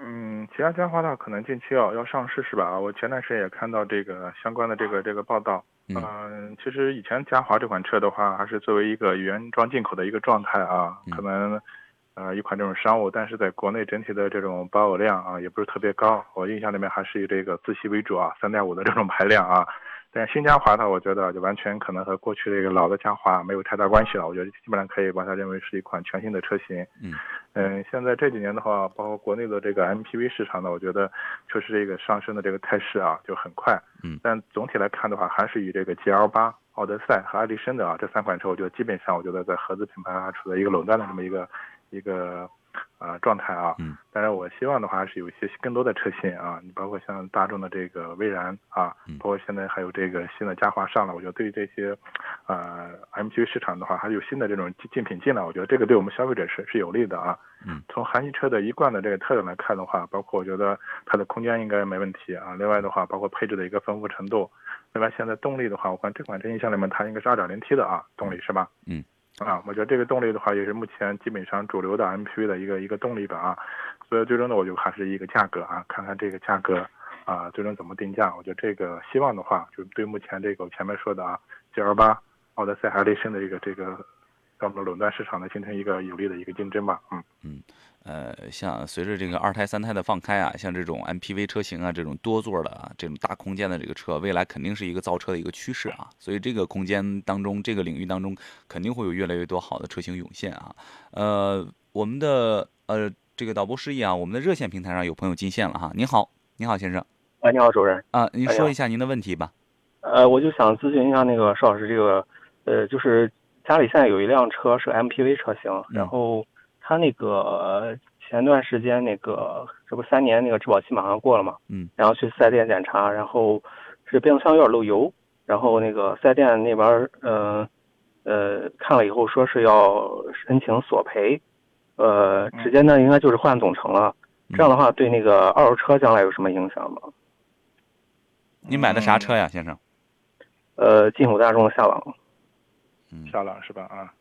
嗯，其他嘉华的话可能近期要要上市是吧？我前段时间也看到这个相关的这个这个报道。嗯，其实以前嘉华这款车的话，还是作为一个原装进口的一个状态啊，可能呃一款这种商务，但是在国内整体的这种保有量啊，也不是特别高。我印象里面还是以这个自吸为主啊，三点五的这种排量啊。但新嘉华呢，我觉得就完全可能和过去这个老的嘉华没有太大关系了。我觉得基本上可以把它认为是一款全新的车型。嗯嗯，现在这几年的话，包括国内的这个 MPV 市场呢，我觉得确实这个上升的这个态势啊就很快。嗯，但总体来看的话，还是以这个 GL 八、奥德赛和爱丽绅的啊这三款车，我觉得基本上我觉得在合资品牌啊处在一个垄断的这么一个一个。啊，状态啊，嗯，当然我希望的话是有一些更多的车型啊，你包括像大众的这个威然啊，包括现在还有这个新的嘉华上了，我觉得对于这些，呃，MPV 市场的话，还有新的这种竞品进来，我觉得这个对我们消费者是是有利的啊。嗯，从韩系车的一贯的这个特点来看的话，包括我觉得它的空间应该没问题啊。另外的话，包括配置的一个丰富程度，另外现在动力的话，我看这款车印象里面它应该是 2.0T 的啊，动力是吧？嗯。啊，我觉得这个动力的话，也是目前基本上主流的 MPV 的一个一个动力吧啊，所以最终呢，我就还是一个价格啊，看看这个价格啊，最终怎么定价。我觉得这个希望的话，就对目前这个我前面说的啊，GL 八、奥德赛、艾力绅的一个这个，让我们垄断市场呢形成一个有利的一个竞争吧，嗯嗯。呃，像随着这个二胎、三胎的放开啊，像这种 MPV 车型啊，这种多座的啊，这种大空间的这个车，未来肯定是一个造车的一个趋势啊。所以这个空间当中，这个领域当中，肯定会有越来越多好的车型涌现啊。呃，我们的呃这个导播示意啊，我们的热线平台上有朋友进线了哈。您好，您好先生。哎，你好，主任。啊，您说一下您的问题吧。呃，我就想咨询一下那个邵老师，这个呃，就是家里现在有一辆车是 MPV 车型，然后。他那个前段时间那个，这不三年那个质保期马上过了嘛？嗯。然后去四 S 店检查，然后是变速箱有点漏油，然后那个四 S 店那边，呃呃，看了以后说是要申请索赔，呃，直接呢应该就是换总成了。这样的话对那个二手车将来有什么影响吗？你买的啥车呀，先生？呃，进口大众的夏朗。嗯，夏朗是吧？啊。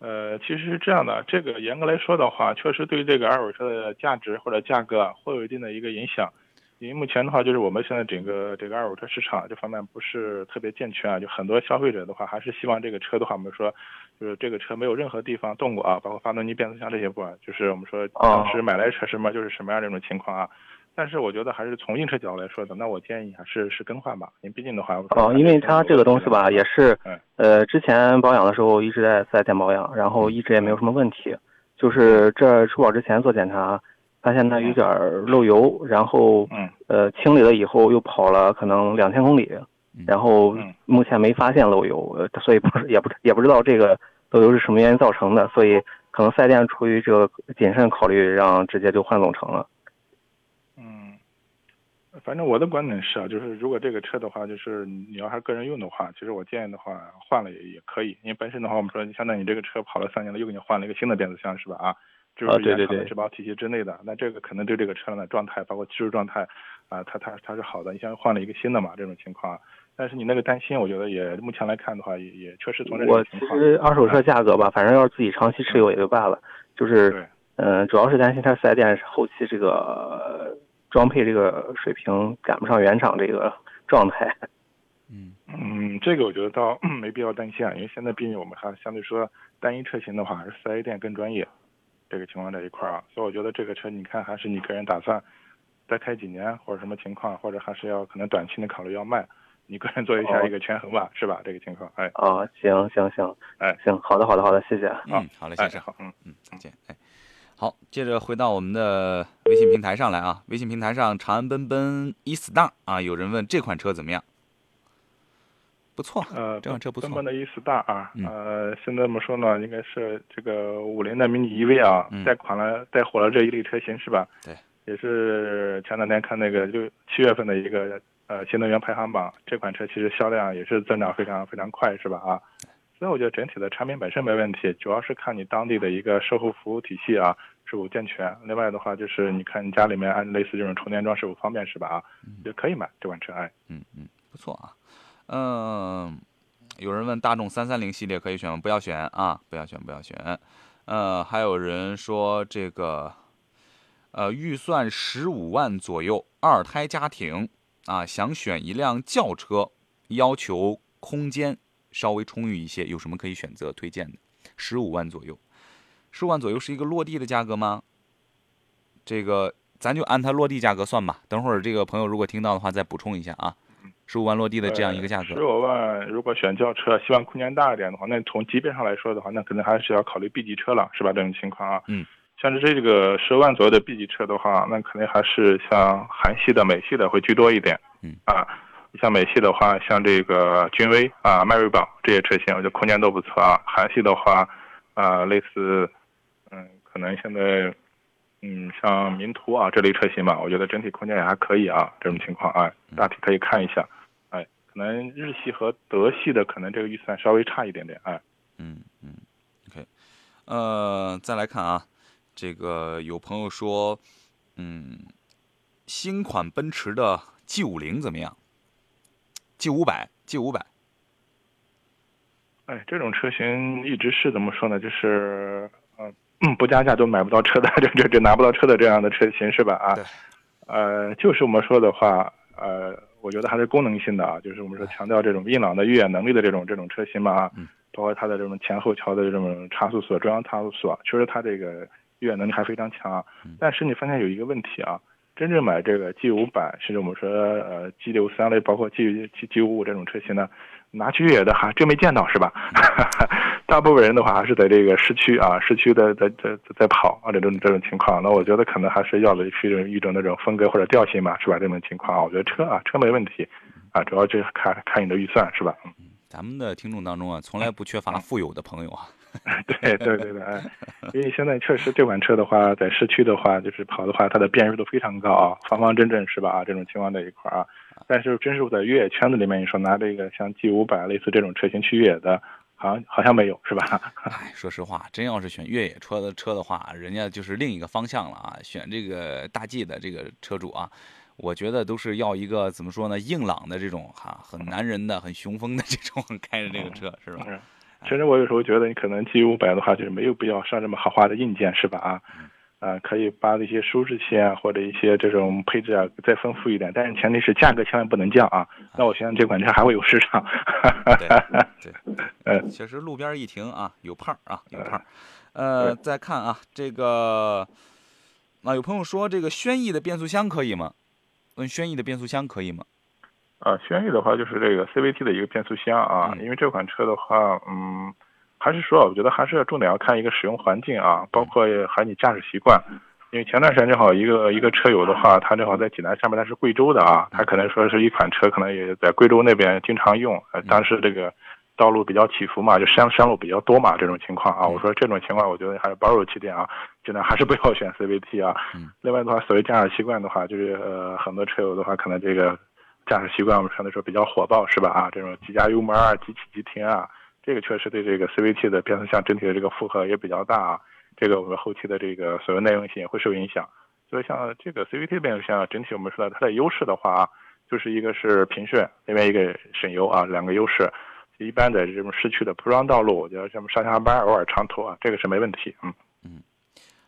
呃，其实是这样的，这个严格来说的话，确实对这个二手车的价值或者价格会有一定的一个影响。因为目前的话，就是我们现在整个这个二手车市场这方面不是特别健全啊，就很多消费者的话还是希望这个车的话，我们说就是这个车没有任何地方动过啊，包括发动机、变速箱这些部分，就是我们说当时买来车什么就是什么样这种情况啊。但是我觉得还是从硬车角度来说的，那我建议还是是更换吧，因为毕竟的话，哦，因为它这个东西吧，也是，呃，之前保养的时候一直在四 S 店保养，然后一直也没有什么问题，就是这出保之前做检查，发现它有点漏油，然后，呃，清理了以后又跑了可能两千公里，然后目前没发现漏油，所以不是也不也不知道这个漏油是什么原因造成的，所以可能四 S 店出于这个谨慎考虑，让直接就换总成了。反正我的观点是啊，就是如果这个车的话，就是你要还个人用的话，其实我建议的话换了也也可以，因为本身的话，我们说相当于你这个车跑了三年了，又给你换了一个新的变速箱，是吧？啊，就是原厂的质保体系之内的，那这个可能对这个车辆的状态，包括技术状态，啊，它它它是好的。你像换了一个新的嘛，这种情况，但是你那个担心，我觉得也目前来看的话，也也确实从这我其实二手车价格吧，反正要是自己长期持有也就罢了，就是嗯，主要是担心它四 S 店后期这个。装配这个水平赶不上原厂这个状态。嗯嗯，这个我觉得倒没必要担心啊，因为现在毕竟我们还相对说单一车型的话，还是四 S 店更专业。这个情况在一块儿啊，所以我觉得这个车你看还是你个人打算再开几年或者什么情况，或者还是要可能短期的考虑要卖，你个人做一下一个权衡吧，是吧？这个情况，哎。哦，行行行，哎，行，好的好的好的，谢谢。嗯，好嘞，先生，好，嗯嗯，再见，哎。好，接着回到我们的微信平台上来啊！微信平台上，长安奔奔 e star 啊，有人问这款车怎么样？不错，呃，这款车不错。奔奔的 e star 啊，呃，现在怎么说呢？应该是这个五菱的迷你 EV 啊，带款了，带火了这一类车型是吧？对。也是前两天看那个六七月份的一个呃新能源排行榜，这款车其实销量也是增长非常非常快，是吧？啊，所以我觉得整体的产品本身没问题，主要是看你当地的一个售后服务体系啊是否健全。另外的话就是你看你家里面安类似这种充电桩是否方便，是吧？啊，也可以买这款车，哎，嗯嗯，不错啊，嗯，有人问大众三三零系列可以选吗？不要选啊，不要选，不要选。呃，还有人说这个。呃，预算十五万左右，二胎家庭啊，想选一辆轿车，要求空间稍微充裕一些，有什么可以选择推荐的？十五万左右，十五万左右是一个落地的价格吗？这个咱就按它落地价格算吧。等会儿这个朋友如果听到的话，再补充一下啊。十五万落地的这样一个价格。十五万如果选轿车，希望空间大一点的话，那从级别上来说的话，那可能还是要考虑 B 级车了，是吧？这种情况啊。嗯。像是这个十万左右的 B 级车的话，那肯定还是像韩系的、美系的会居多一点。嗯啊，像美系的话，像这个君威啊、迈锐宝这些车型，我觉得空间都不错啊。韩系的话，啊，类似，嗯，可能现在，嗯，像名图啊这类车型吧，我觉得整体空间也还可以啊。这种情况啊，大体可以看一下。哎，可能日系和德系的可能这个预算稍微差一点点。哎，嗯嗯，OK，呃，再来看啊。这个有朋友说，嗯，新款奔驰的 G 五零怎么样？G 五百，G 五百。哎，这种车型一直是怎么说呢？就是，嗯，不加价都买不到车的，这这这拿不到车的这样的车型是吧？啊，呃，就是我们说的话，呃，我觉得还是功能性的啊，就是我们说强调这种硬朗的越野能力的这种这种车型嘛啊，包括它的这种前后桥的这种差速锁、中央差速锁，确实它这个。越野能力还非常强，但是你发现有一个问题啊，真正买这个 G 五百，甚至我们说呃 G 六三类，包括 G G G 五五这种车型呢，拿去越野的还真没见到，是吧？大部分人的话还是在这个市区啊，市区的在在在跑啊，这种这种情况，那我觉得可能还是要的是一种一种那种风格或者调性嘛，是吧？这种情况，我觉得车啊车没问题，啊，主要就是看看你的预算，是吧？嗯，咱们的听众当中啊，从来不缺乏富有的朋友啊。对对对对，因为现在确实这款车的话，在市区的话，就是跑的话，它的辨识度非常高啊，方方正正是吧？啊，这种情况在一块儿啊。但是真是在越野圈子里面，你说拿这个像 G 五百类似这种车型去越野的，好像好像没有是吧？哎，说实话，真要是选越野车的车的话，人家就是另一个方向了啊。选这个大 G 的这个车主啊，我觉得都是要一个怎么说呢，硬朗的这种哈，很男人的、很雄风的这种 开着这个车是吧？其实我有时候觉得，你可能 G 五百的话，就是没有必要上这么豪华的硬件，是吧？啊，啊，可以把那些舒适性啊，或者一些这种配置啊，再丰富一点。但是前提是价格千万不能降啊。那我相信这款车还会有市场。对，嗯，确实路边一停啊，有胖啊，有胖。呃，再看啊，这个啊，有朋友说这个轩逸的变速箱可以吗？问轩逸的变速箱可以吗？啊，轩逸的话就是这个 CVT 的一个变速箱啊，因为这款车的话，嗯，还是说，我觉得还是要重点要看一个使用环境啊，包括还你驾驶习惯。因为前段时间正好一个一个车友的话，他正好在济南上面，他是贵州的啊，他可能说是一款车，可能也在贵州那边经常用，当时这个道路比较起伏嘛，就山山路比较多嘛，这种情况啊，我说这种情况，我觉得还是保守起点啊，尽量还是不要选 CVT 啊。另外的话，所谓驾驶习惯的话，就是呃，很多车友的话，可能这个。驾驶习惯我们相对说比较火爆是吧？啊，这种急加油门啊，急起急停啊，这个确实对这个 CVT 的变速箱整体的这个负荷也比较大啊。这个我们后期的这个所谓耐用性也会受影响。所以像这个 CVT 变速箱整体我们说它的优势的话啊，就是一个是平顺，另外一个省油啊，两个优势。一般的这种市区的铺装道路，我觉得像上下班偶尔长途啊，这个是没问题。嗯嗯。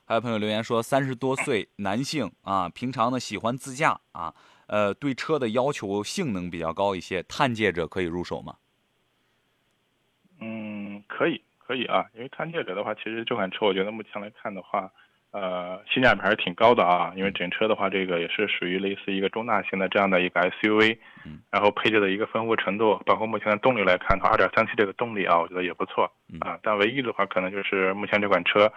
还有朋友留言说，三十多岁男性啊，平常呢喜欢自驾啊。呃，对车的要求性能比较高一些，探界者可以入手吗？嗯，可以，可以啊。因为探界者的话，其实这款车我觉得目前来看的话，呃，性价比还是挺高的啊。因为整车的话，这个也是属于类似一个中大型的这样的一个 SUV，嗯，然后配置的一个丰富程度，包括目前的动力来看的话，二点三 T 这个动力啊，我觉得也不错啊。但唯一的话，可能就是目前这款车。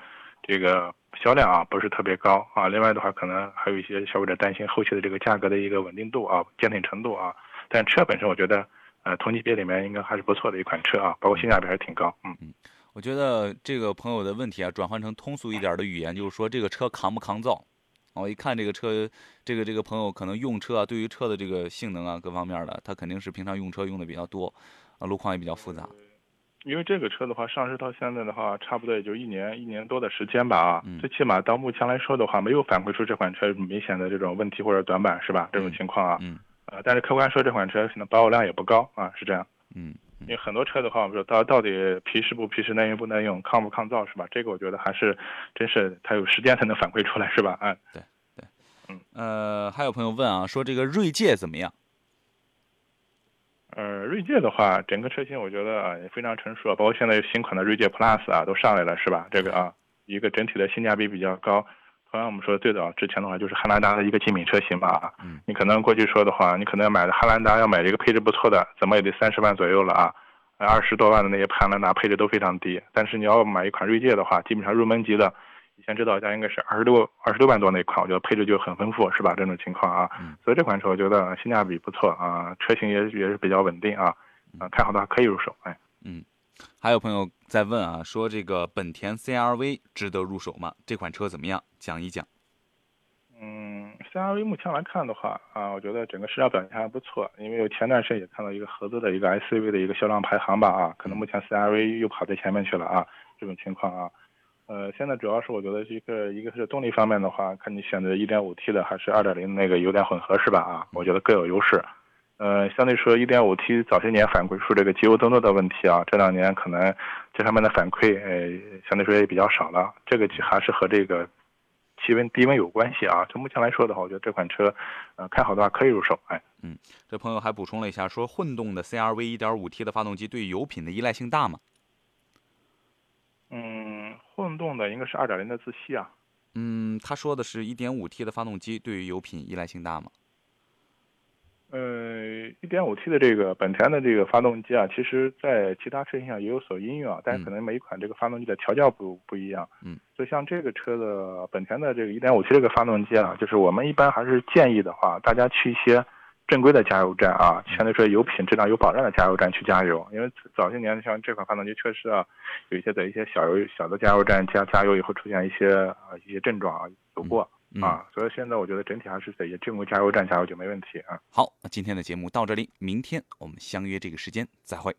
这个销量啊不是特别高啊，另外的话可能还有一些消费者担心后期的这个价格的一个稳定度啊、坚挺程度啊。但车本身我觉得，呃，同级别里面应该还是不错的一款车啊，包括性价比还是挺高。嗯嗯，我觉得这个朋友的问题啊，转换成通俗一点的语言，就是说这个车抗不抗造我一看这个车，这个这个朋友可能用车啊，对于车的这个性能啊各方面的，他肯定是平常用车用的比较多，啊，路况也比较复杂。因为这个车的话，上市到现在的话，差不多也就一年一年多的时间吧啊，最起码到目前来说的话，没有反馈出这款车明显的这种问题或者短板，是吧？这种情况啊，嗯，呃，但是客观说这款车可能保有量也不高啊，是这样。嗯，因为很多车的话，我们说到到底皮实不皮实、耐用不耐用、抗不抗造，是吧？这个我觉得还是真是它有时间才能反馈出来，是吧？啊，对对，嗯呃，还有朋友问啊，说这个锐界怎么样？呃，锐界的话，整个车型我觉得啊也非常成熟，包括现在新款的锐界 Plus 啊都上来了，是吧？这个啊，一个整体的性价比比较高。同样我们说最早之前的话，就是汉兰达的一个精品车型吧啊。嗯。你可能过去说的话，你可能要买的汉兰达要买一个配置不错的，怎么也得三十万左右了啊。二十多万的那些汉兰达配置都非常低，但是你要买一款锐界的话，基本上入门级的。以前指导价应该是二十六二十六万多那款，我觉得配置就很丰富，是吧？这种情况啊，所以这款车我觉得性价比不错啊，车型也也是比较稳定啊，啊，看好的话可以入手，哎，嗯，还有朋友在问啊，说这个本田 CRV 值得入手吗？这款车怎么样？讲一讲。嗯，CRV 目前来看的话啊，我觉得整个市场表现还不错，因为我前段时间也看到一个合资的一个 SUV 的一个销量排行吧啊，可能目前 CRV 又跑在前面去了啊，这种情况啊。呃，现在主要是我觉得一个一个是动力方面的话，看你选择 1.5T 的还是2.0那个油电混合是吧？啊，我觉得各有优势。呃，相对说 1.5T 早些年反馈出这个机油增多的问题啊，这两年可能这方面的反馈呃相对说也比较少了。这个还是和这个气温低温有关系啊。就目前来说的话，我觉得这款车呃看好的话可以入手。哎，嗯，这朋友还补充了一下，说混动的 CRV 1.5T 的发动机对油品的依赖性大吗？嗯，混动的应该是二点零的自吸啊。嗯，他说的是一点五 T 的发动机对于油品依赖性大吗？呃，一点五 T 的这个本田的这个发动机啊，其实在其他车型上也有所应用啊，但是可能每一款这个发动机的调教不不一样。嗯，就像这个车的本田的这个一点五 T 这个发动机啊，就是我们一般还是建议的话，大家去一些。正规的加油站啊，相对说有品质量有保障的加油站去加油，因为早些年像这款发动机确实啊，有一些在一些小油小的加油站加加油以后出现一些啊一些症状啊有过啊，所以现在我觉得整体还是在一些正规加油站加油就没问题啊。好，那今天的节目到这里，明天我们相约这个时间再会。